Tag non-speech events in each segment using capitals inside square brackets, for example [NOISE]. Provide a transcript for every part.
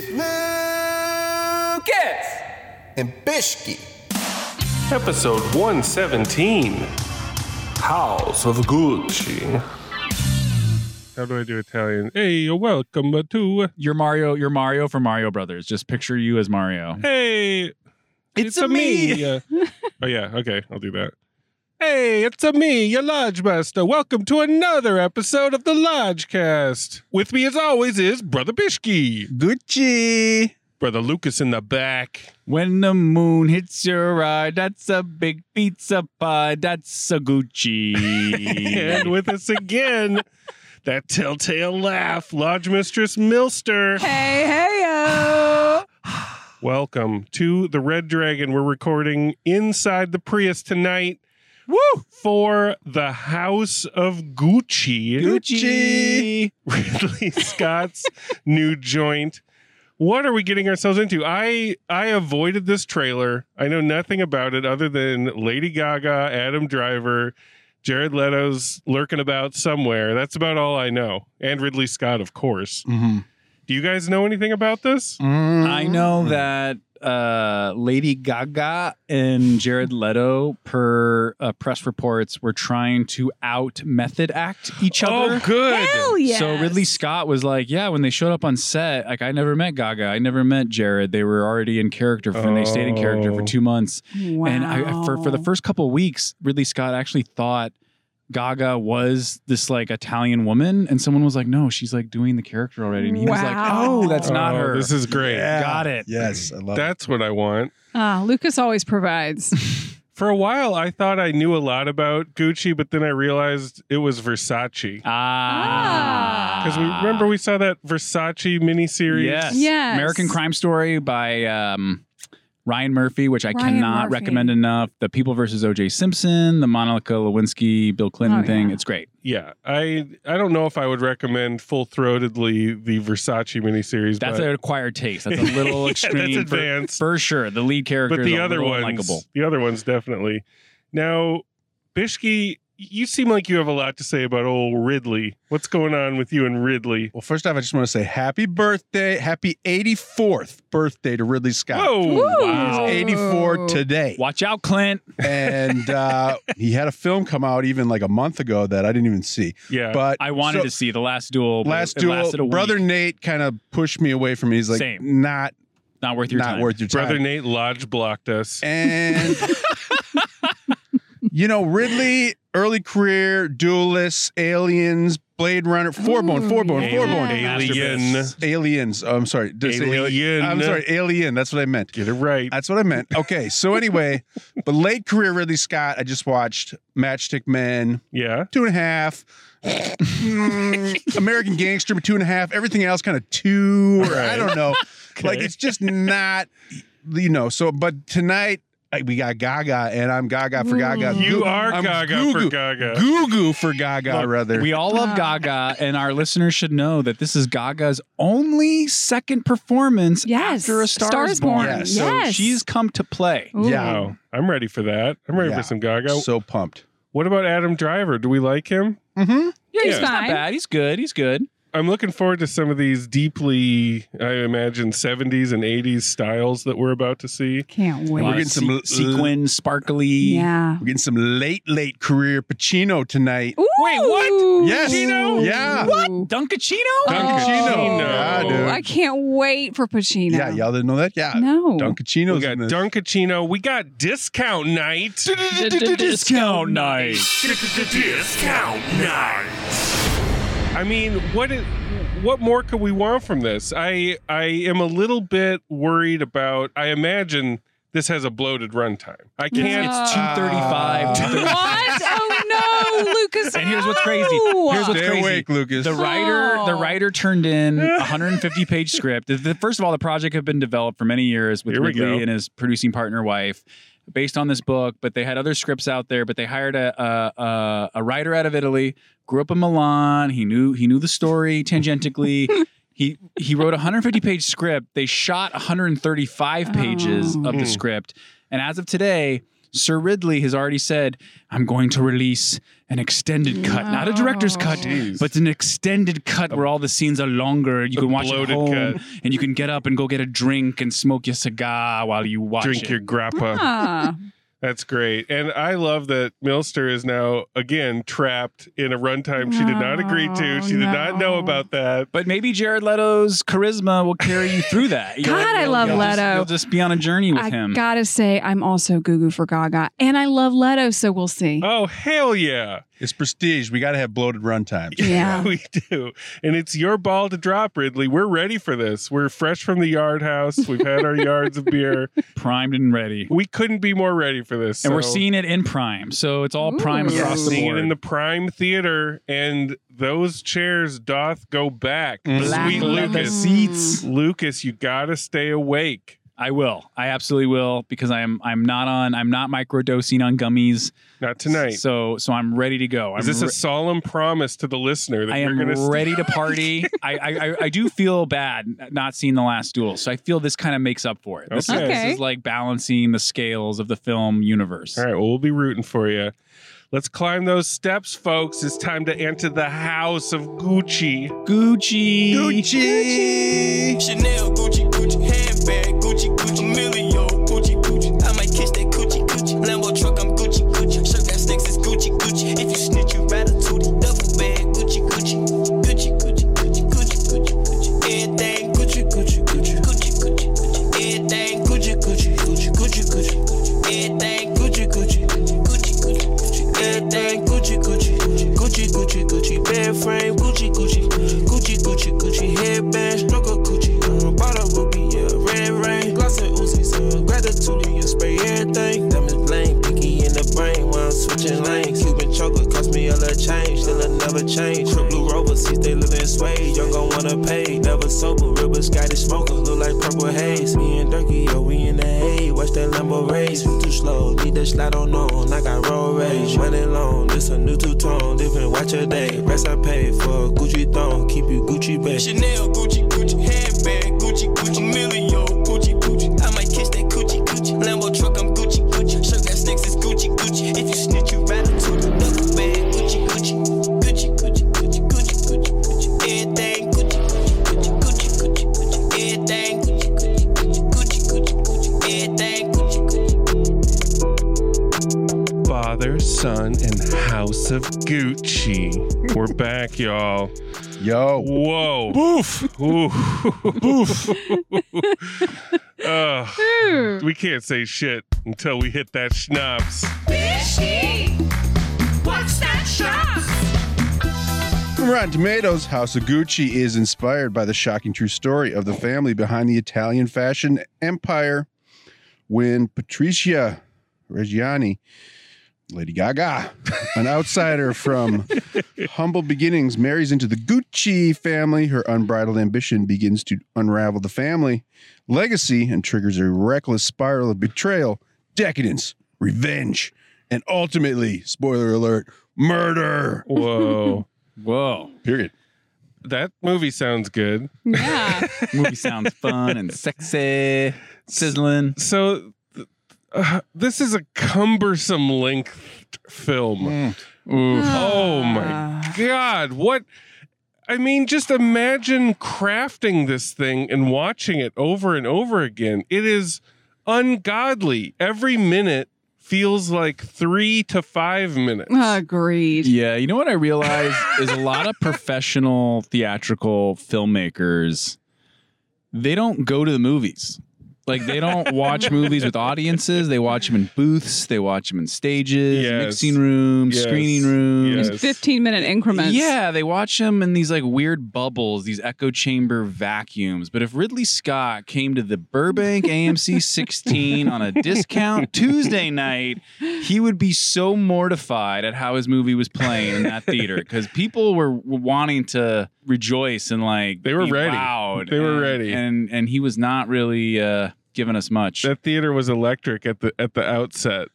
Chats. with Lucas and Bishki. Episode 117 House of Gucci. How do I do Italian? Hey, you're welcome to. You're Mario. You're Mario from Mario Brothers. Just picture you as Mario. Hey, It's a me. Uh, [LAUGHS] oh, yeah. Okay. I'll do that. Hey, it's a me, your Lodge Master. Welcome to another episode of the Lodgecast. With me, as always, is Brother Bishki. Gucci. Brother Lucas in the back. When the moon hits your eye, that's a big pizza pie. That's a Gucci. [LAUGHS] and with us again, that telltale laugh, Lodge Mistress Milster. Hey, hey, yo. Welcome to the Red Dragon. We're recording inside the Prius tonight. Woo! For the House of Gucci. Gucci. [LAUGHS] Ridley Scott's new joint. What are we getting ourselves into? I I avoided this trailer. I know nothing about it other than Lady Gaga, Adam Driver, Jared Leto's lurking about somewhere. That's about all I know. And Ridley Scott, of course. Mm-hmm. Do you guys know anything about this? I know that uh, Lady Gaga and Jared Leto, per uh, press reports, were trying to out method act each other. Oh, good. Hell yeah. So Ridley Scott was like, "Yeah, when they showed up on set, like I never met Gaga, I never met Jared. They were already in character, for, and they stayed in character for Oh. two months. Wow. And I, for for the first couple of weeks, Ridley Scott actually thought Gaga was this like Italian woman, and someone was like, "No, she's like doing the character already." And he was like, Wow. "Oh, that's not Oh, her." This is great. Got it. Yes, I love That's what I want. Ah, Lucas always provides. [LAUGHS] [LAUGHS] For a while, I thought I knew a lot about Gucci, but then I realized it was Versace. Ah, Because we remember we saw that Versace miniseries. Yes. Yes. American Crime Story by um, Ryan Murphy, which I Ryan cannot Murphy. recommend enough. The People versus O.J. Simpson, the Monica Lewinsky, Bill Clinton Oh, thing. yeah. It's great. Yeah, I I don't know if I would recommend full throatedly the Versace miniseries. That's but, an acquired taste. That's a [LAUGHS] little Yeah, extreme. that's advanced. For, sure. The lead character but the is a other ones, unlikable. the other ones definitely. Now, Bishki, you seem like you have a lot to say about old Ridley. What's going on with you and Ridley? Well, first off, I just want to say happy birthday, happy 84th birthday to Ridley Scott. Whoa! Wow. He's 84 today. Watch out, Clint. And uh, he had a film come out even like a month ago that I didn't even see. Yeah, But I wanted so- to see the last duel. but last it lasted a duel, week. brother Nate kind of pushed me away from it. He's like, Same. not not worth your not time. worth your time. brother Nate Lodge blocked us. And [LAUGHS] you know, Ridley, early career, duelists, aliens, Blade Runner, Fourborn, Ooh, Fourborn, yeah. Alien. aliens. Oh, I'm sorry. Did I say Alien. I'm sorry, alien. That's what I meant. Get it right. That's what I meant. Okay, so anyway, [LAUGHS] but late career Ridley Scott, I just watched Matchstick Men, yeah. two and a half. Mm, American Gangster, two and a half. Everything else, kind of two, or I don't know. Like it's just not, you know. So, but tonight I- we got Gaga, and I'm Gaga for Gaga. You Goo- are I'm Gaga Goo for Gaga. Goo Goo for Gaga, Look, rather. We all love Ah. Gaga, and our listeners should know that this is Gaga's only second performance Yes. after A Star, Star is is Born. Born. Yes. So she's come to play. Ooh. Yeah. Wow. I'm ready for that. I'm ready Yeah. for some Gaga. so pumped. What about Adam Driver? Do we like him? Mm-hmm. Yeah, he's Yeah. He's not bad. He's good. He's good. I'm looking forward to some of these deeply, I imagine, 70s and 80s styles that we're about to see. Can't wait. lot We're getting some se- l- sequin, sparkly. yeah. We're getting some late, late career Pacino tonight. Wait, what? Yes. Pacino? Yeah. What? Dunkachino? Dunkachino. Oh, Yeah, dude. I can't wait for Pacino. Yeah, y'all didn't know that? Yeah. No. Dunkachino's We got in. Dunkachino. We got discount night. Discount night. Discount night. I mean, what it, what more could we want from this? I I am a little bit worried about. I imagine this has a bloated runtime. I can't. It's 235. Ah. 235. What? Oh no, Lucas. And here's what's crazy. Here's what's Stay crazy. awake, Lucas. The writer, oh. the Oh. writer turned in a [LAUGHS] 150 page script. The- the- first of all, the project had been developed for many years with Here we Ridley and his producing partner wife, based on this book. But they had other scripts out there. But they hired a a, a, a writer out of Italy. Grew up in Milan. He knew he knew the story [LAUGHS] tangentially. He he wrote a 150 page script. They shot 135 pages Oh. of the mm. script, and as of today. Sir Ridley has already said, I'm going to release an extended cut, not a director's cut, Jeez. but an extended cut where all the scenes are longer. You can watch it bloated home, cut. and you can get up and go get a drink and smoke your cigar while you watch it. Drink it. your grappa. Ah. That's great. And I love that Milster is now again trapped in a runtime she did not agree to. Oh, She did not know about that. but maybe Jared Leto's charisma will carry you through that. [LAUGHS] You'll- God, I love you'll just- Leto. you'll just be on a journey with I him. gotta say, I'm also goo goo for Gaga, and I love Leto, so we'll see. Oh hell yeah. It's prestige. We got to have bloated run times. Yeah. [LAUGHS] we do. And it's your ball to drop, Ridley. We're ready for this. We're fresh from the yard house. We've had our [LAUGHS] yards of beer. Primed and ready. We couldn't be more ready for this. And we're seeing it in Prime. So it's all Prime Ooh. across the board. seeing board. it in the prime theater, and those chairs doth go back. Mm. Black Sweet leather Lucas. seats. Lucas, you gotta stay awake. I will. I absolutely will because I'm I'm not on I'm not microdosing on gummies. Not tonight. So so I'm ready to go. Is I'm this a solemn promise to the listener that I you're am going to ready to party. [LAUGHS] I, I I- do feel bad not seeing the last duel, so I feel this kind of makes up for it. This, is, Okay. this is like balancing the scales of the film universe. All right, well, we'll be rooting for you. Let's climb those steps, folks. It's time to enter the house of Gucci. Gucci. Gucci. Chanel, Gucci, Gucci, handbag, Gucci, Gucci, million, Father, Son, and House of Gucci. We're [LAUGHS] back, y'all. Yo. Whoa. Boof. Ooh. Boof. [LAUGHS] Ugh. we can't say shit until we hit that schnapps. What's that shot? From Rotten Tomatoes, House of Gucci is inspired by the shocking true story of the family behind the Italian fashion empire when Patricia Reggiani, Lady Gaga, an outsider from humble beginnings, marries into the Gucci family. Her unbridled ambition begins to unravel the family legacy and triggers a reckless spiral of betrayal, decadence, revenge, and ultimately, spoiler alert, murder. Whoa. [LAUGHS] Whoa. Period. That movie sounds good. Yeah. [LAUGHS] Movie sounds fun and sexy, sizzling. So, th- uh, [SIGHS] this is a cumbersome length film. Mm. Oh my God. What? I mean, just imagine crafting this thing and watching it over and over again. It is ungodly. Every minute feels like three to five minutes. Agreed. Yeah, you know what I realize [LAUGHS] is a lot of professional theatrical filmmakers they don't go to the movies. Like they don't watch movies with audiences. They watch them in booths. They watch them in stages, Yes. mixing rooms, Yes. screening rooms. Yes. 15 minute increments. Yeah, they watch them in these like weird bubbles, these echo chamber vacuums. But if Ridley Scott came to the Burbank AMC [LAUGHS] 16 on a discount Tuesday night, he would be so mortified at how his movie was playing in that theater because people were, were wanting to rejoice and like They were be ready. wowed. They were And- ready. and and he was not really uh, giving us much. That theater was electric at the at the outset.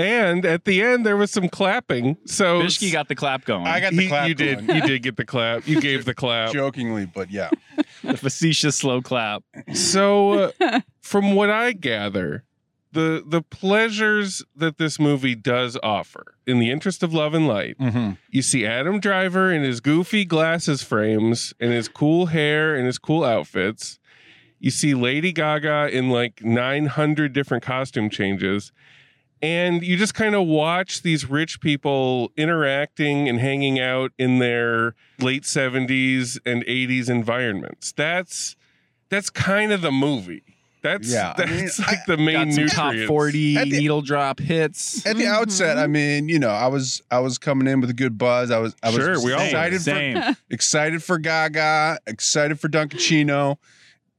And at the end there was some clapping. So Bishki got the clap going. I got the He- clap you did you did get the clap. You gave the clap. Jokingly, but yeah. [LAUGHS] the facetious slow clap. So, uh, from what I gather, the the pleasures that this movie does offer, in the interest of love and light, Mm-hmm. you see Adam Driver in his goofy glasses frames and his cool hair and his cool outfits. You see Lady Gaga in like 900 different costume changes. And you just kind of watch these rich people interacting and hanging out in their late 70s and 80s environments. That's that's kind of the movie. That's Yeah, I that's mean, like the main Got some top 40 the- needle drop hits. At the mm-hmm. outset, I mean, you know, I was I was coming in with a good buzz. I was I was Sure, we all excited were. for Same. excited for Gaga, excited for Dunkachino,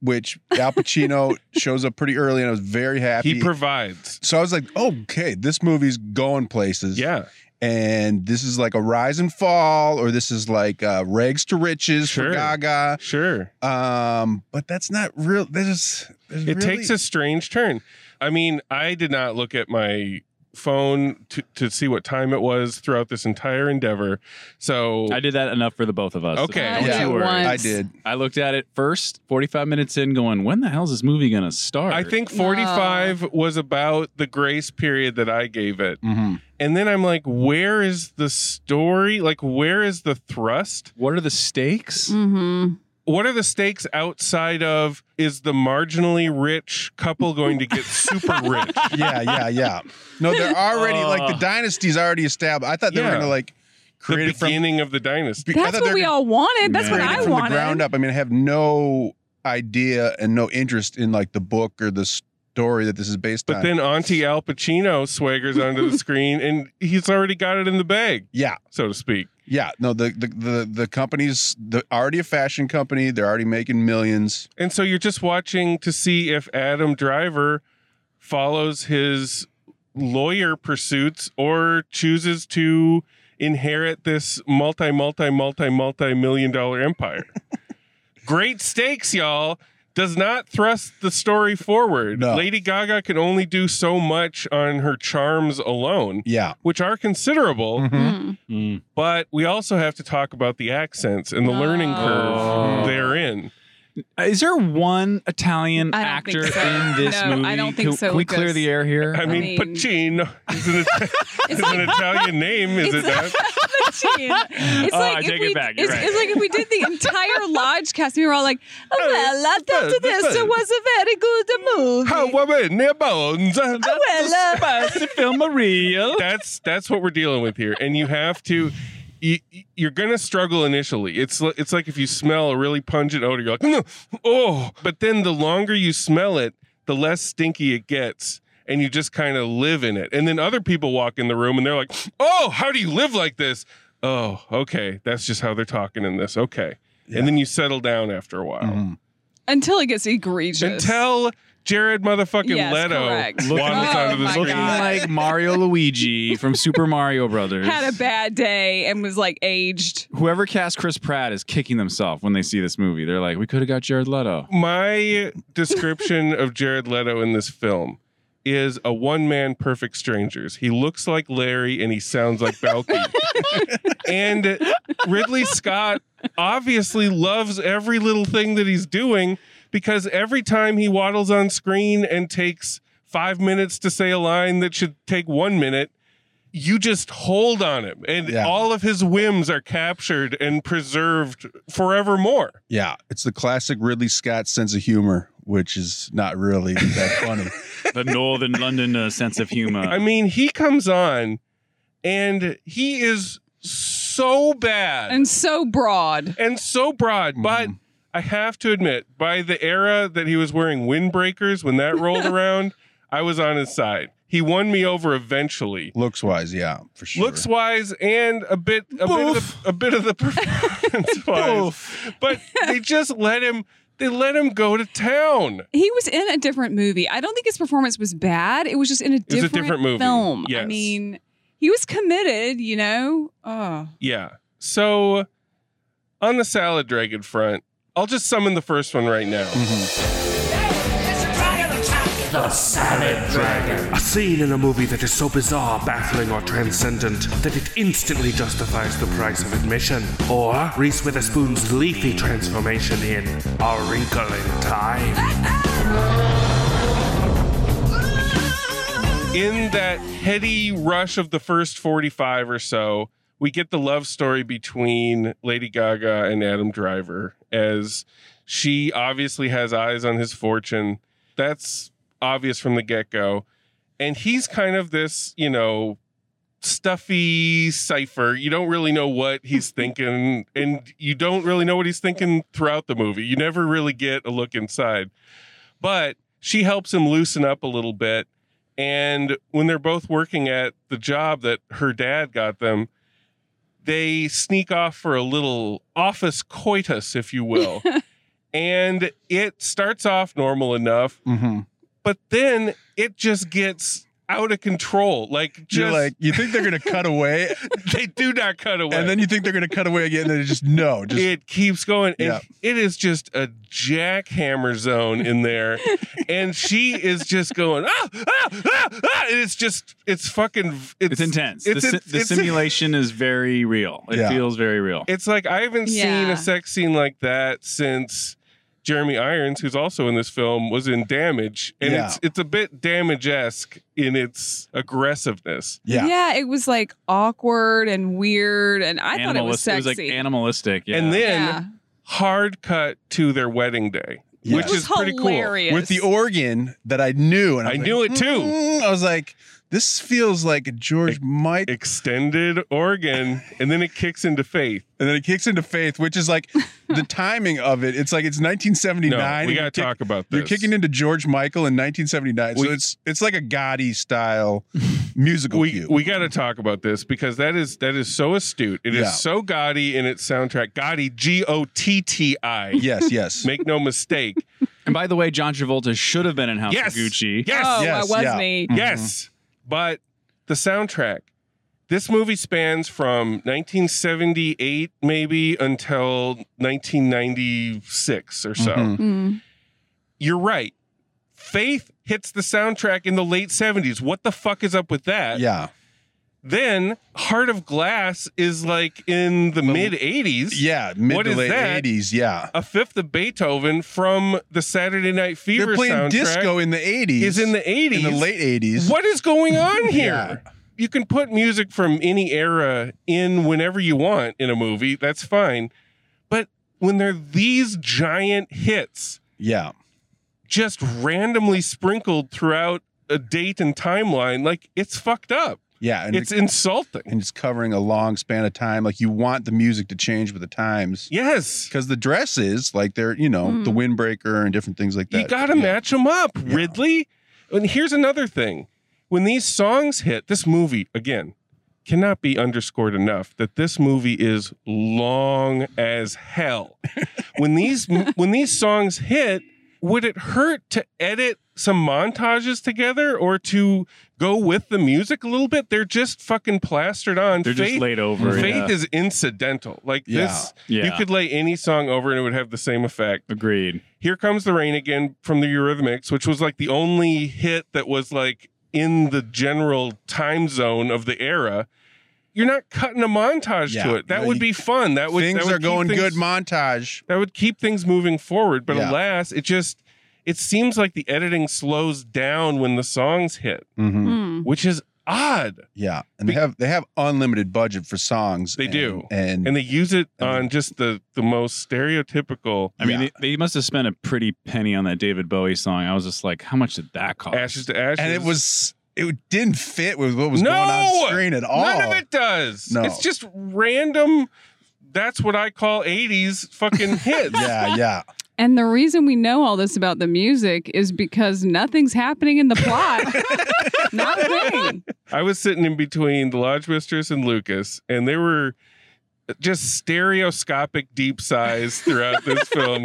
which Al Pacino [LAUGHS] shows up pretty early, and I was very happy. He provides. so I was like, okay, this movie's going places. Yeah. and this is like a rise and fall, or this is like uh, rags to riches Sure. for Gaga. Sure. Um, but that's not real. There's, there's It really- takes a strange turn. I mean, I did not look at my phone to, to see what time it was throughout this entire endeavor. So I did that enough for the both of us. Okay. I Don't did you it worry. I did. I looked at it first, 45 minutes in, going, when the hell is this movie going to start? I think 45 was about the grace period that I gave it. Mm-hmm. And then I'm like, where is the story? Like, where is the thrust? What are the stakes? Mm-hmm. What are the stakes outside of is the marginally rich couple going to get super [LAUGHS] rich? Yeah, yeah, yeah. No, they're already like the uh. dynasty's already established. I thought they Yeah. were gonna like The create it from beginning of the dynasty. I That's what we all wanted. That's what I create from wanted. the ground up. I mean, I have no idea and no interest in like the book or the story that this is based But on. But then Auntie Al Pacino swaggers onto the [LAUGHS] screen and he's already got it in the bag, yeah, so to speak. Yeah. No, the the the, the company's the, already a fashion company. They're already making millions. And so you're just watching to see if Adam Driver follows his lawyer pursuits or chooses to inherit this multi, multi, multi, multi million dollar empire. [LAUGHS] Great stakes, y'all. Does not thrust the story forward. No. Lady Gaga can only do so much on her charms alone, Yeah. which are considerable. Mm. Mm. But we also have to talk about the accents and the learning curve Oh. therein. Uh, Is there one Italian actor so. in [LAUGHS] this No, movie? I don't think can, so, Can we clear the air here? I mean, mean- Pacino is an, Ita- [LAUGHS] is an Italian name, is it [LAUGHS] not? It's Oh, like I if take we, it back. It's, right. it's like if we did the entire lodge cast, we were all like, oh, "Well, after this, it was a very good movie." How women their bones. well, uh, Spicy film real. That's that's what we're dealing with here, and you have to. You, you're gonna struggle initially. It's it's like if you smell a really pungent odor, you're like, "No, oh, but then the longer you smell it, the less stinky it gets, and you just kind of live in it. And then other people walk in the room and they're like, oh, how do you live like this? Oh, okay, that's just how they're talking in this. Okay, and then you settle down after a while. Mhm. until it gets egregious. Until Jared motherfucking Yes, Leto correct. waddles Oh onto the my screen. Looking God. like Mario Luigi from Super Mario Brothers. had a bad day and was like aged. Whoever cast Chris Pratt is kicking themselves when they see this movie. They're like, we could have got Jared Leto. My description of Jared Leto in this film is a one man perfect strangers. He looks like Larry and he sounds like Balki. [LAUGHS] and Ridley Scott obviously loves every little thing that he's doing because every time he waddles on screen and takes five minutes to say a line that should take one minute, you just hold on him and Yeah. all of his whims are captured and preserved forevermore. Yeah, it's the classic Ridley Scott sense of humor, which is not really that [LAUGHS] funny. the Northern London uh, sense of humor. I mean, he comes on and he is so bad And so broad. and so broad, but Mm-hmm. I have to admit, by the era that he was wearing windbreakers when that rolled [LAUGHS] around, I was on his side. He won me over eventually. Looks wise, yeah, for sure. Looks wise and a bit a bit of the, a bit of the [LAUGHS] performance wise. But they just let him they let him go to town. He was in a different movie. I don't think his performance was bad. It was just in a was a different, different movie. film. I mean, he was committed, you know? Oh. Yeah. So on the salad dragon front, I'll just summon the first one right now. The Salad Dragon. A scene in a movie that is so bizarre, baffling, or transcendent that it instantly justifies the price of admission. Or Reese Witherspoon's leafy transformation in A Wrinkle in Time. in that heady rush of the first 45 or so, we get the love story between Lady Gaga and Adam Driver as she obviously has eyes on his fortune. That's obvious from the get go. And he's kind of this, you know, stuffy cipher. You don't really know what he's [LAUGHS] thinking, and you don't really know what he's thinking throughout the movie. You never really get a look inside. But she helps him loosen up a little bit. And when they're both working at the job that her dad got them, they sneak off for a little office coitus, if you will. [LAUGHS] and it starts off normal enough, Mhm. but then it just gets out of control. Like just You're like, you think they're gonna cut away, [LAUGHS] they do not cut away. and then you think they're gonna cut away again, and then it just no, just it keeps going. And it is just a jackhammer zone in there. [LAUGHS] and she is just going, ah, ah, ah, ah. And it's just, it's fucking, it's, it's intense. It's, the, si- it's, the it's- simulation is very real. It Yeah. feels very real. It's like I haven't seen a sex scene like that since Jeremy Irons, who's also in this film, was in Damage, and Yeah. it's it's a bit Damage esque in its aggressiveness. yeah. Yeah, it was like awkward and weird. And I thought it was sexy. It was like animalistic. Yeah. And then yeah. hard cut to their wedding day, Yeah. which it was is pretty cool. with the organ that I knew, and I, I was knew it too. "Mm." I was like, this feels like a George Michael, Extended organ, and then it kicks into faith. and then it kicks into Faith, which is like [LAUGHS] the timing of it. It's like it's 1979. No, we got you're to kick- talk about this. You're kicking into George Michael in 1979, We- so it's it's like a Gotti style [LAUGHS] musical we cue. we got to talk about this because that is that is so astute. It is Yeah. so gaudy in its soundtrack. Gotti, G O T T I. yes, yes. [LAUGHS] Make no mistake. And by the way, John Travolta should have been in House Yes. of Gucci. Yes. oh, yes, I was yeah. me. Yes. Mm-hmm. But the soundtrack. This movie spans from 1978 maybe until 1996 or so. Mhm. Mm. You're right. Faith hits the soundtrack in the late 70s. What the fuck is up with that? Yeah. Then Heart of Glass is like in the mid 80s. Yeah, mid What to is late that? 80s. Yeah. A fifth of Beethoven from the Saturday Night Fever They're playing soundtrack disco in the 80s. is in the 80s. in the late 80s. What is going on [LAUGHS] here? Yeah. You can put music from any era in whenever you want in a movie. That's fine. But when they're these giant hits Yeah. just randomly sprinkled throughout a date and timeline, like it's fucked up. Yeah, and It's insulting. and it's covering a long span of time. Like you want the music to change with the times. Yes. Because the dresses, like they're, you know, the hmm. windbreaker and different things like that. You got to Yeah. match them up, Ridley. And here's another thing. When these songs hit, this movie, again, cannot be underscored enough that this movie is long as hell. [LAUGHS] when these when these songs hit, would it hurt to edit some montages together or to go with the music a little bit? They're just fucking plastered on. They're just laid over, Faith yeah. is incidental. Like Yeah. this, Yeah. you could lay any song over and it would have the same effect. Agreed. Here Comes the Rain Again from the Eurythmics, which was like the only hit that was like in the general time zone of the era. You're not cutting a montage Yeah. to it. That No, would you- be fun. That would Things that would are going things- good montage. That would keep things moving forward. But Yeah. alas, it just it seems like the editing slows down when the songs hit, Mm-hmm. Mm. which is odd. Yeah, and they have they have unlimited budget for songs. They and- do. and, And they use it I mean- on just the the most stereotypical I mean, Yeah. they, they must have spent a pretty penny on that David Bowie song. I was just like, how much did that cost? ashes to ashes. and it was it didn't fit with what was no, going on screen at all. None of it does. No. It's just random. That's what I call '80s fucking [LAUGHS] hits. Yeah, yeah. And the reason we know all this about the music is because nothing's happening in the plot. [LAUGHS] Not a thing. I was sitting in between the Lodge Mistress and Lucas, and they were just stereoscopic deep sighs throughout this film.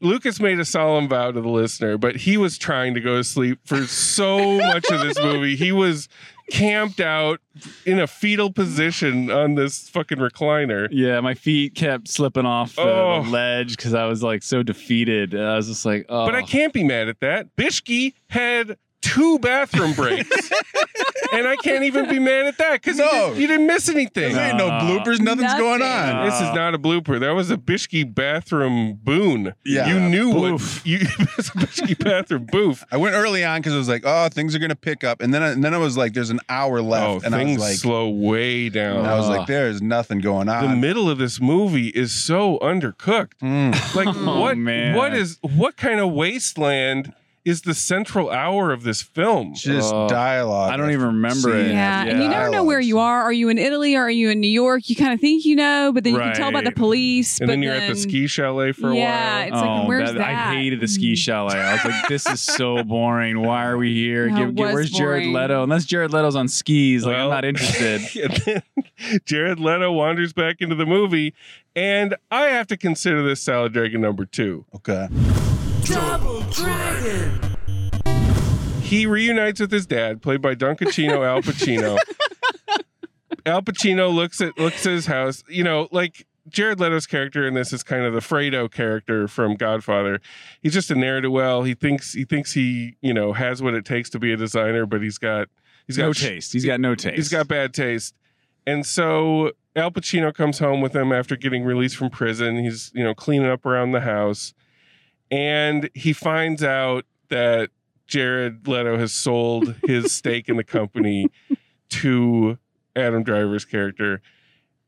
Lucas made a solemn vow to the listener, but he was trying to go to sleep for so much of this movie. He was camped out in a fetal position on this fucking recliner. Yeah, my feet kept slipping off the, Oh. ledge because I was like so defeated. I was just like, oh. But I can't be mad at that. Bishki had two bathroom breaks. [LAUGHS] and I can't even be mad at that because No. you, didn't, you didn't miss anything. There ain't no bloopers. Nothing's going on. This is not a blooper. That was a Bishki bathroom boon. Yeah. You knew Boof. what [LAUGHS] you it was a Bishki bathroom boof. I went early on because I was like, oh, things are gonna pick up, and then I, and then I was like, there's an hour left, Oh, and I things was like, slow way down. and I was like, there's nothing going on. the middle of this movie is so undercooked. Mm. Like [LAUGHS] Oh, what man. what is what kind of wasteland is the central hour of this film? Just Oh, dialogue. I don't even remember it. Yeah. and you never know where you are. Are you in Italy? Are you in New York? You kind of think you know, but then you can tell by the police. and but then you're at the ski chalet for a Yeah, while. Yeah, it's like, oh, where's that, that? I hated the ski chalet. I was like, this is so [LAUGHS] boring. Why are we here? No, Give- give- was where's Jared. Leto? Unless Jared Leto's on skis, like I'm not interested. [LAUGHS] Jared Leto wanders back into the movie, and I have to consider this Salad Dragon number two. Okay. He reunites with his dad, played by Don Dunkachino Al Pacino. [LAUGHS] Al Pacino looks at looks at his house. You know, like Jared Leto's character in this is kind of the Fredo character from Godfather. He's just a ne'er do well. He thinks he thinks he you know has what it takes to be a designer, but he's got he's got no taste. He's got no taste. He's got bad taste. And so Al Pacino comes home with him after getting released from prison. He's, you know, cleaning up around the house. And he finds out that Jared Leto has sold his [LAUGHS] stake in the company to Adam Driver's character.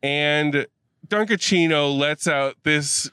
And Dunkachino lets out this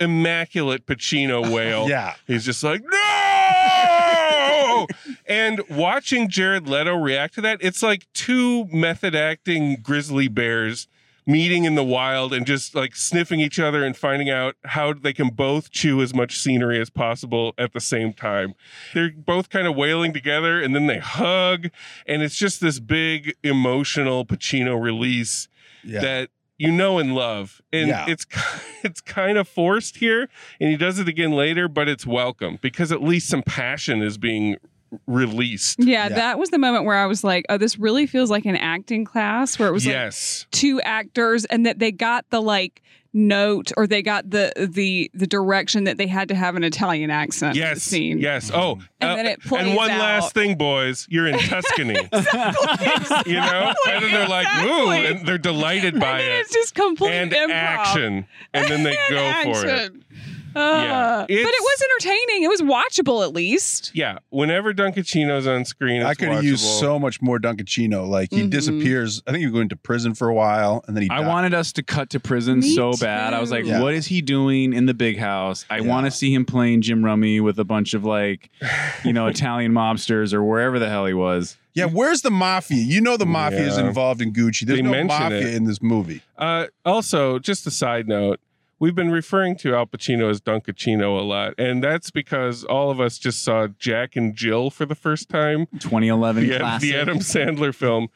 immaculate Pacino [LAUGHS] wail. Yeah. He's just like, no! and watching Jared Leto react to that, it's like two method acting grizzly bears meeting in the wild and just like sniffing each other and finding out how they can both chew as much scenery as possible at the same time. They're both kind of wailing together and then they hug. And it's just this big emotional Pacino release Yeah. that you know and love and Yeah. it's [LAUGHS] it's kind of forced here and he does it again later but it's welcome because at least some passion is being released Yeah, Yeah. that was the moment where I was like, oh, this really feels like an acting class where it was like yes two actors and that they got the like note or they got the the the direction that they had to have an Italian accent yes scene. yes oh And uh, then it plays and one out. last thing boys you're in [LAUGHS] tuscany Exactly. you know and then they're like ooh and they're delighted by and then it it's just complete and improv. action and then they [LAUGHS] And go for it action. Yeah. but it was entertaining. It was watchable at least. yeah whenever Dunkachino's on screen I could have used so much more Dunkachino. Like he Mhm. disappears. I think he went to prison for a while, and then he. I died. wanted us to cut to prison Me so bad. I was like. Yeah. what is he doing in the big house? I Yeah. want to see him playing gin rummy with a bunch of like, you know, [LAUGHS] Italian mobsters or wherever the hell he was. Yeah, where's the mafia? You know the mafia is involved in Gucci. There's They no mafia it. in this movie. Uh, also, just a side note, we've been referring to Al Pacino as Dunkachino a lot, and that's because all of us just saw Jack and Jill for the first time, 2011 the, classic. the Adam Sandler film.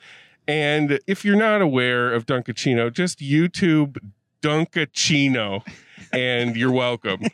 And if you're not aware of Dunkachino, just YouTube Dunkachino, and you're welcome. [LAUGHS]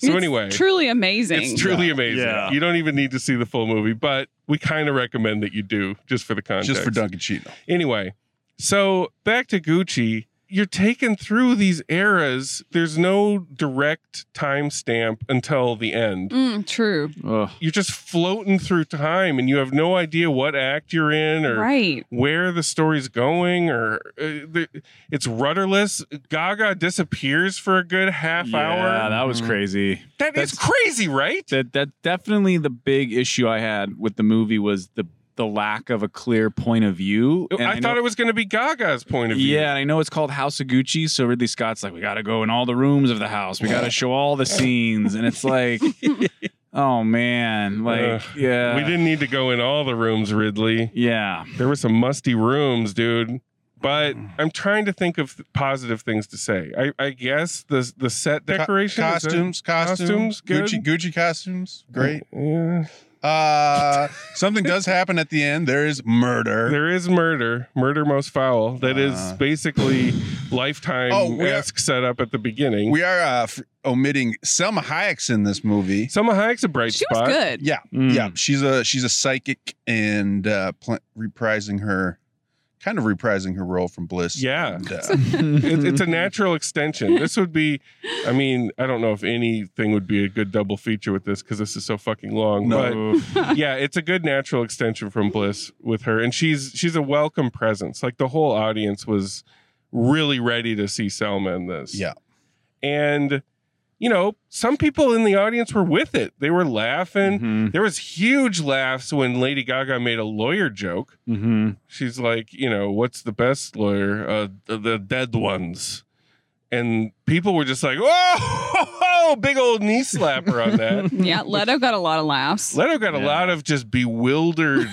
So It's anyway, truly amazing. it's truly amazing. Yeah. You don't even need to see the full movie, but we kind of recommend that you do, just for the context. Just for Dunkachino. Anyway, so back to Gucci. You're taken through these eras. There's no direct timestamp until the end. Mm, true. Ugh. You're just floating through time and you have no idea what act you're in or Right. where the story's going or uh, the, it's rudderless. Gaga disappears for a good half Yeah, hour. that was crazy. that is that's- crazy, right? That that definitely the big issue I had with the movie was the the lack of a clear point of view. Oh, and I, know- thought it was going to be Gaga's point of view. Yeah, and I know it's called House of Gucci. So Ridley Scott's like, we got to go in all the rooms of the house. We got to show all the scenes, and it's like, [LAUGHS] oh man, like Ugh. yeah, We didn't need to go in all the rooms, Ridley. Yeah, There were some musty rooms, dude. But I'm trying to think of positive things to say. I, I guess the the set Co- decoration, is that- costumes, costumes, good? Gucci, Gucci costumes, great. Uh, yeah. Uh, something does happen at the end. There is murder. There is murder, murder most foul. That is Uh. basically lifetime Oh, we are- esque setup at the beginning. We are uh, f- omitting Salma Hayek's in this movie. Salma Hayek's a bright She was spot. good. Yeah, Mm. yeah. She's a she's a psychic and uh, pl- reprising her, kind of reprising her role from Bliss. Yeah. And, uh, It, it's a natural extension. This would be, I mean, I don't know if anything would be a good double feature with this because this is so fucking long. No. But yeah, it's a good natural extension from Bliss with her, and she's she's a welcome presence. Like the whole audience was really ready to see Salma in this. yeah. and you know, some people in the audience were with it. They were laughing. Mhm. There was huge laughs when Lady Gaga made a lawyer joke. Mhm. She's like, you know, what's the best lawyer? Uh, the, the dead ones. And people were just like, whoa, [LAUGHS] big old knee slapper on that. [LAUGHS] Yeah, Leto got a lot of laughs. Leto got a lot of just bewildered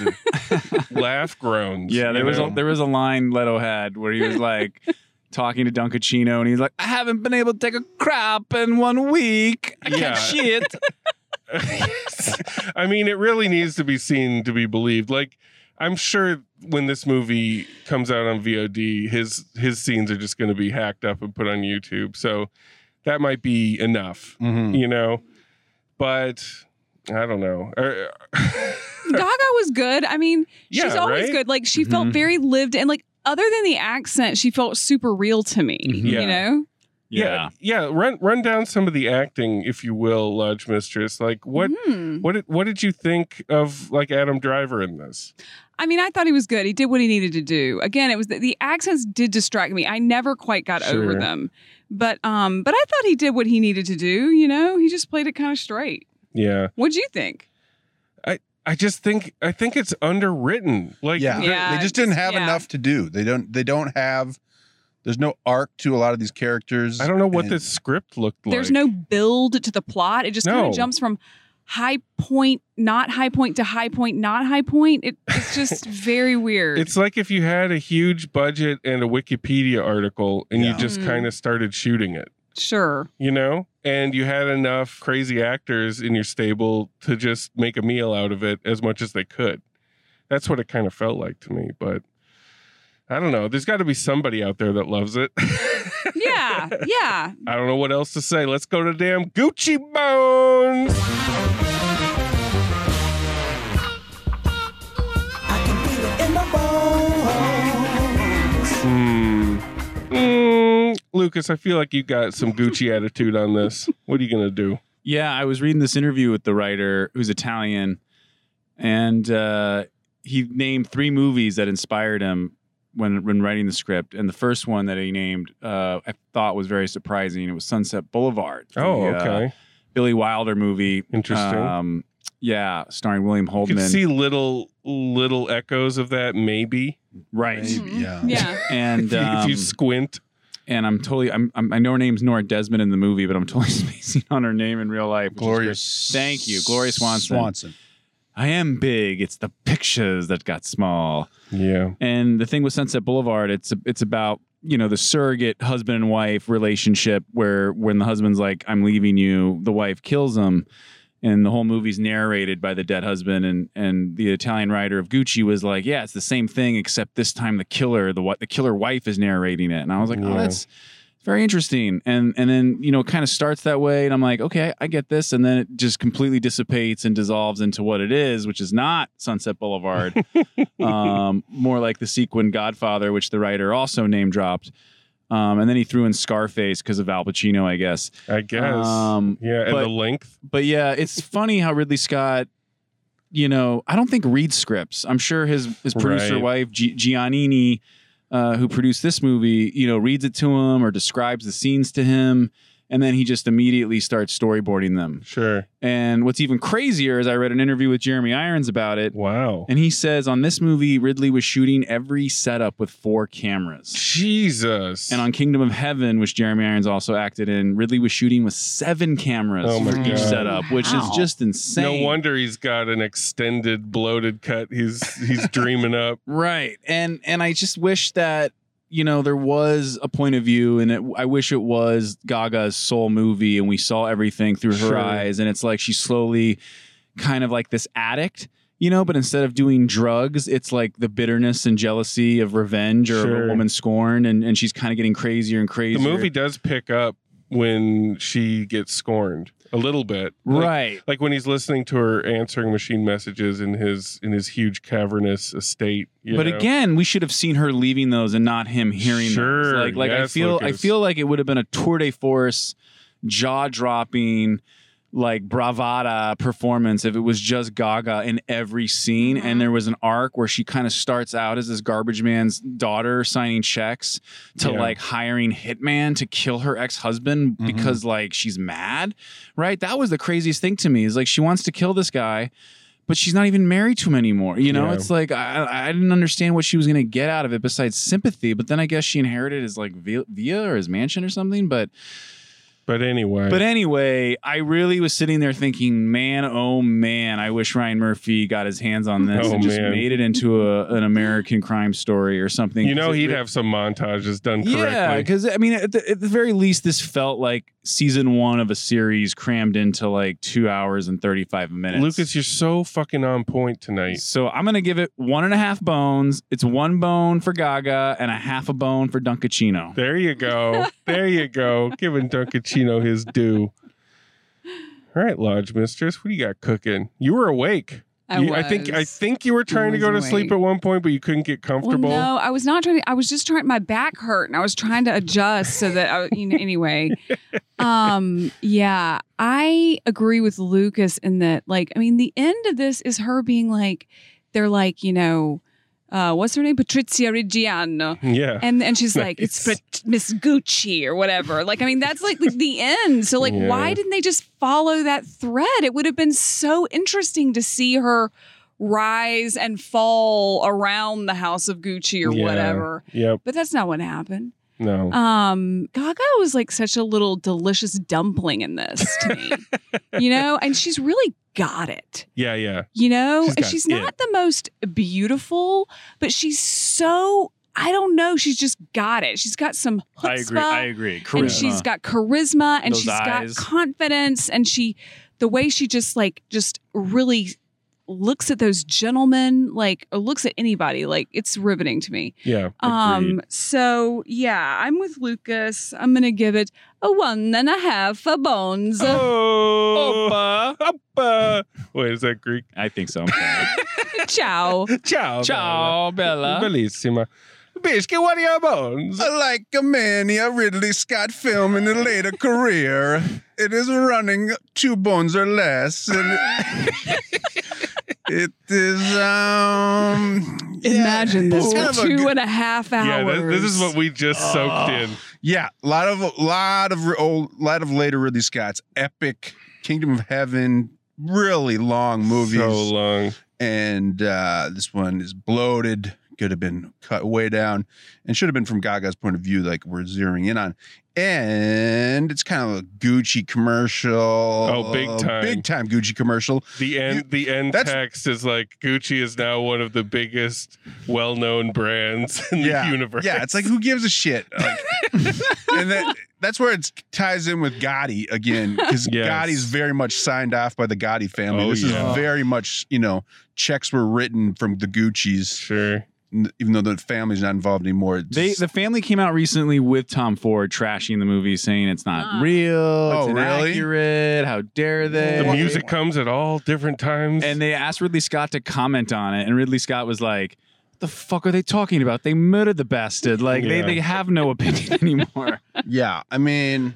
[LAUGHS] laugh groans. Yeah, there was know? a, there was a line Leto had where he was like talking to Dunkachino, and he's like, "I haven't been able to take a crap in one week. I can't shit." [LAUGHS] [LAUGHS] I mean, it really needs to be seen to be believed. Like, I'm sure when this movie comes out on VOD, his his scenes are just going to be hacked up and put on YouTube. So that might be enough, Mhm. you know. But I don't know. Uh, [LAUGHS] Gaga was good. I mean, she's Yeah, always right? good. Like she felt Mhm. very lived and like other than the accent, she felt super real to me. Mhm. Yeah. You know? yeah, yeah. Run run down some of the acting, if you will, Lodge Mistress. Like what Hmm. what did what did you think of like Adam Driver in this? I mean, I thought he was good. He did what he needed to do. Again, it was the, the accents did distract me. I never quite got over them. But um, but I thought he did what he needed to do, you know? He just played it kind of straight. Yeah. What'd you think? I just think I think it's underwritten. Like yeah, Yeah, They just didn't have yeah. enough to do. They don't. They don't have. There's no arc to a lot of these characters. I don't know what and- this script looked like. There's no build to the plot. It just kind of jumps from high point, not high point to high point, not high point. It, it's just [LAUGHS] very weird. It's like if you had a huge budget and a Wikipedia article and Yeah. you just Mm. kind of started shooting it, sure. you know? And you had enough crazy actors in your stable to just make a meal out of it as much as they could. That's what it kind of felt like to me, but I don't know. There's got to be somebody out there that loves it. [LAUGHS] Yeah, yeah. I don't know what else to say. Let's go to damn Gucci Bones. Lucas, I feel like you got some [LAUGHS] Gucci attitude on this. What are you gonna do? Yeah, I was reading this interview with the writer who's Italian, and uh, he named three movies that inspired him when when writing the script. And the first one that he named, uh, I thought was very surprising. It was Sunset Boulevard. the, Oh, uh, okay. Billy Wilder movie. Interesting. Um, yeah, starring William Holden. You can see little little echoes of that, maybe. right. Maybe, yeah. Yeah. [LAUGHS] And [LAUGHS] If you, if um, you squint. And I'm totally I'm, I'm I know her name's Nora Desmond in the movie, but I'm totally [LAUGHS] spacing on her name in real life. Gloria. Thank you, Gloria Swanson. Swanson. I am big. It's the pictures that got small. Yeah. And the thing with Sunset Boulevard, it's it's about you know the surrogate husband and wife relationship where when the husband's like I'm leaving you, the wife kills him, and the whole movie's narrated by the dead husband. And and the Italian writer of Gucci was like, yeah, it's the same thing except this time the killer, the the killer wife is narrating it. And I was like, oh, that's very interesting. And and then you know it kind of starts that way, and I'm like, okay, I get this, and then it just completely dissipates and dissolves into what it is, which is not Sunset Boulevard, [LAUGHS] um, more like the sequin Godfather, which the writer also name dropped. Um, and then he threw in Scarface because of Al Pacino, I guess. I guess. Um, yeah, and but- the length. But yeah, it's funny how Ridley Scott, you know, I don't think reads scripts. I'm sure his his producer Right. wife Gi- Giannina, uh, who produced this movie, you know, reads it to him or describes the scenes to him. And then he just immediately starts storyboarding them. Sure. And what's even crazier is I read an interview with Jeremy Irons about it. Wow. And he says on this movie, Ridley was shooting every setup with four cameras. Jesus. And on Kingdom of Heaven, which Jeremy Irons also acted in, Ridley was shooting with seven cameras Oh my for each setup, which Wow. is just insane. No wonder he's got an extended bloated cut he's he's dreaming up. [LAUGHS] Right. And and I just wish that you know there was a point of view and it, I wish it was Gaga's soul movie and we saw everything through her Sure. eyes and it's like she's slowly kind of like this addict you know but instead of doing drugs it's like the bitterness and jealousy of revenge or Sure. a woman scorned and, and she's kind of getting crazier and crazier The movie does pick up when she gets scorned a little bit. Like- right Like when he's listening to her answering machine messages in his in his huge cavernous estate. you but know? again, we should have seen her leaving those and not him hearing Sure, those. Like, like I yes, feel, I feel like it would have been a tour de force, jaw dropping, like bravada performance if it was just Gaga in every scene and mm-hmm. there was an arc where she kind of starts out as this garbage man's daughter signing checks to Yeah. like hiring hitman to kill her ex-husband mm-hmm. because like she's mad, right? That was the craziest thing to me is like she wants to kill this guy but she's not even married to him anymore. You know, Yeah. it's like I, I didn't understand what she was going to get out of it besides sympathy. But then I guess she inherited his like villa or his mansion or something. But But anyway. but anyway, I really was sitting there thinking, man, oh man, I wish Ryan Murphy got his hands on this Oh, and just man. made it into a, an American crime story or something. you know, he'd re- have some montages done yeah, because I mean, at the, at the very least, this felt like season one of a series crammed into like two hours and thirty five minutes. Lucas, you're so fucking on point tonight. So I'm gonna give it one and a half bones. It's one bone for Gaga and a half a bone for Dunkachino. There you go. there you go. [LAUGHS] Giving Dunkachino his due. All right, Lodge Mistress, what do you got cooking? You were awake. I You- I think I think you were trying to go to sleep at one point, but you couldn't get Well, comfortable. no, I was not trying. To, I was just trying. My back hurt, and I was trying to adjust so that. I, you know, anyway, [LAUGHS] um, yeah, I agree with Lucas in that. Like, I mean, the end of this is her being like, they're like, you know, uh, what's her name, Patrizia Reggiano. Yeah. And and she's like, it's Nice. Miss Gucci or whatever. Like, I mean, that's like the, the end. So, like, Yeah. why didn't they just follow that thread? It would have been so interesting to see her rise and fall around the house of Gucci or Yeah. whatever. Yep. But that's not what happened. No. Um, Gaga was like such a little delicious dumpling in this to me, [LAUGHS] you know, and she's really got it. yeah, yeah. You know, She's she's it. not the most beautiful, but she's so I don't know. She's just got it. She's got some chutzpah. I agree. I agree. And she's got charisma and Those she's eyes. got confidence and she the way she just like just really looks at those gentlemen like or looks at anybody like it's riveting to me. Yeah. Um so yeah, I'm with Lucas. I'm gonna give it a one and a half for bones. Oh, Oppa. Wait, is that Greek? I think so. Ciao. [LAUGHS] Ciao. Ciao, Bella. Bellissima. Biscuit, what are your bones? Like a many a Ridley Scott film in a later career, it is running two bones or less. And [LAUGHS] [LAUGHS] it is, um. yeah, Imagine this it's for kind of a good- and a half hours. Yeah, this, this is what we just soaked in. Yeah, a lot of a lot of re- old, lot of later Ridley Scott's epic Kingdom of Heaven, really long movies. So long. and uh, this one is bloated. Could have been cut way down, and should have been from Gaga's point of view, like we're zeroing in on. And it's kind of a Gucci commercial. Oh, big time. big time Gucci commercial. The end You- the end that's- text is like Gucci is now one of the biggest well-known brands in yeah, the universe. yeah. It's like who gives a shit? Like, [LAUGHS] and that, that's where it ties in with Gotti again, because [LAUGHS] Yes. Gotti's very much signed off by the Gotti family. Oh, this yeah. is very much, you know, checks were written from the Gucci's. Sure. N- even though the family's not involved anymore. it's They just- the family came out recently with Tom Ford trashing the movie, saying it's not Ah. real, it's Oh, really? inaccurate. How dare they? The music comes at all different times. And they asked Ridley Scott to comment on it, and Ridley Scott was like, "The fuck are they talking about? They murdered the bastard. Like they they have no opinion [LAUGHS] anymore." yeah, I mean,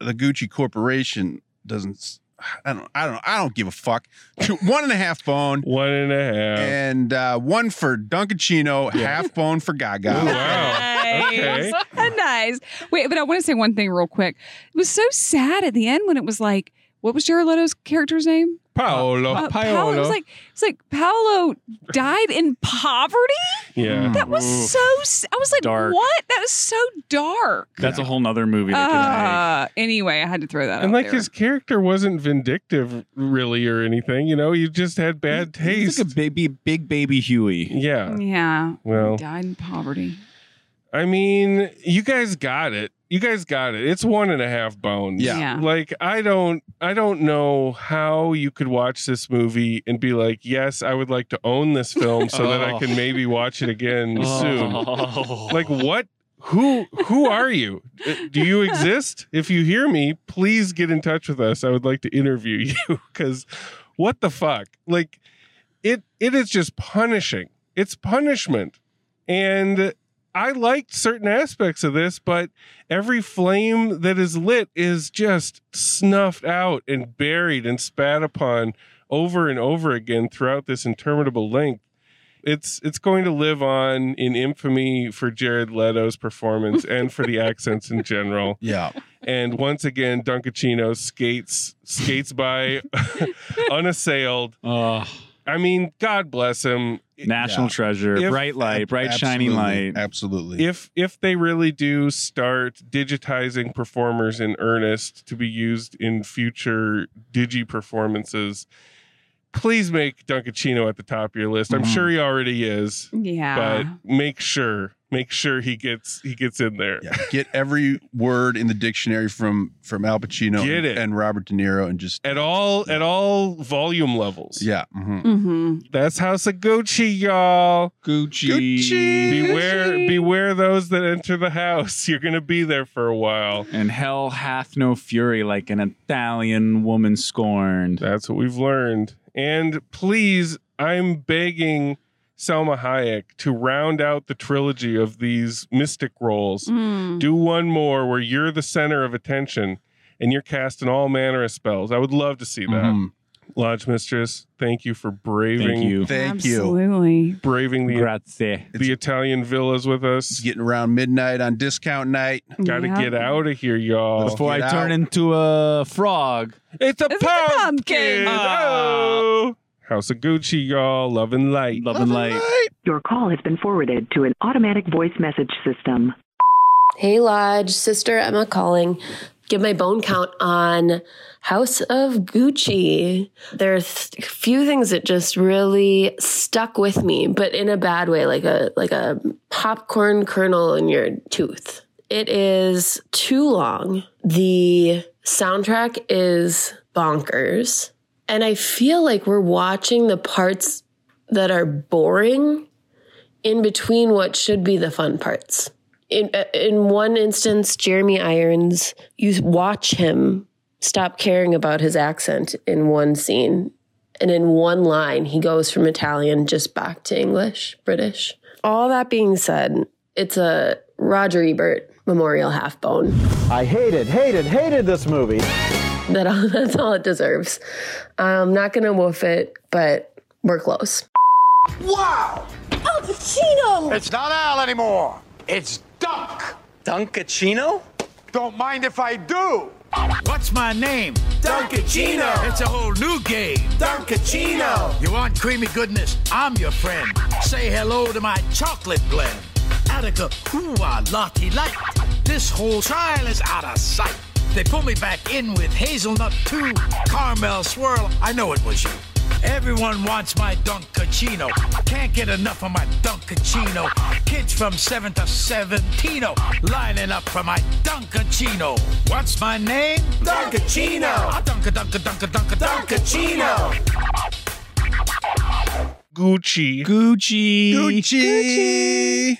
the Gucci Corporation doesn't. S- I don't I don't. I don't give a fuck. Two, one and a half bone. One and a half. And uh, one for Dunkachino, half bone for Gaga. Oh, wow. Okay. Nice. [LAUGHS] nice. Wait, but I want to say one thing real quick. It was so sad at the end when it was like, what was Jared Leto's character's name? Paolo. Uh, Paolo. It was like it's like Paolo died in poverty. yeah. That was Oof. so. I was like, Dark. what? That was so dark. That's a whole nother movie. That Uh, anyway, I had to throw that and out like there. his character wasn't vindictive really or anything, you know, he just had bad could make. He's taste. like a baby, big baby Huey. yeah. yeah. Well, he died in poverty. I mean, you guys got it. You guys got it. It's one and a half bones. Yeah. Yeah. Like I don't I don't know how you could watch this movie and be like, yes, I would like to own this film so that I [LAUGHS] Oh. can maybe watch it again [LAUGHS] soon. Oh. [LAUGHS] Like what? Who who are you? Uh, Do you exist? If you hear me, please get in touch with us. I would like to interview you because what the fuck? Like it it is just punishing. It's punishment. And I liked certain aspects of this, but every flame that is lit is just snuffed out and buried and spat upon over and over again throughout this interminable length. It's it's going to live on in infamy for Jared Leto's performance and for the accents in general. [LAUGHS] Yeah. And once again, Dunkachino skates skates by [LAUGHS] [LAUGHS] unassailed. Oh, I mean, God bless him. national Yeah. treasure, If- bright light, bright shining light. Absolutely. If if they really do start digitizing performers in earnest to be used in future digi performances, please make Dunkachino at the top of your list. I'm Mhm. sure he already is, Yeah. but make sure make sure he gets he gets in there. yeah, get every word in the dictionary from from Al Pacino Get it. and Robert De Niro and just At all at all volume levels. yeah. mhm. mm-hmm. That's House of Gucci, y'all. Gucci. Gucci. Beware, Gucci. beware those that enter the house. [LAUGHS] You're gonna be there for a while. And hell hath no fury like an Italian woman scorned. That's what we've learned. And please, I'm begging Salma Hayek to round out the trilogy of these mystic roles. Mm. Do one more where you're the center of attention and you're casting all manner of spells. I would love to see that. Mhm. Lodge Mistress, thank you for braving Thank you. Thank you. Absolutely. braving the Grazie. the Italian villas with us. getting around midnight on discount night. Got to Yeah. get out of here, y'all. Before I Get turn into a frog. It's a It's a pumpkin. pumpkin. Oh. House of Gucci, y'all. Love and light. Love and light. Your call has been forwarded to an automatic voice message system. Hey Lodge, sister Emma calling. Give my bone count on House of Gucci. There's a few things that just really stuck with me, but in a bad way, like a like a popcorn kernel in your tooth. It is too long. The soundtrack is bonkers. And I feel like we're watching the parts that are boring in between what should be the fun parts in uh, in one instance, Jeremy Irons, you watch him stop caring about his accent in one scene, and in one line, he goes from Italian just back to English, British. All that being said, it's a Roger Ebert memorial half bone. I hated, hated, hated this movie. That all, [LAUGHS] that's all it deserves. I'm not gonna woof it, but we're close. Wow! Al Pacino! It's not Al anymore. It's Dunk. Dunkachino? Don't mind if I do. What's my name? Dunkachino. It's a whole new game. Dunkachino. You want creamy goodness? I'm your friend. Say hello to my chocolate blend. Attica, ooh, ah, lottie light. This whole trial is out of sight. They pull me back in with hazelnut two, Caramel swirl, I know it was you. Everyone wants my Dunkachino. Can't get enough of my Dunkachino. Kids from 7 to 17 lining up for my Dunkachino. What's my name? Dunkachino. Ah, Dunka, Dunka, Dunka, Dunka, Dunkachino. Gucci. Gucci. Gucci.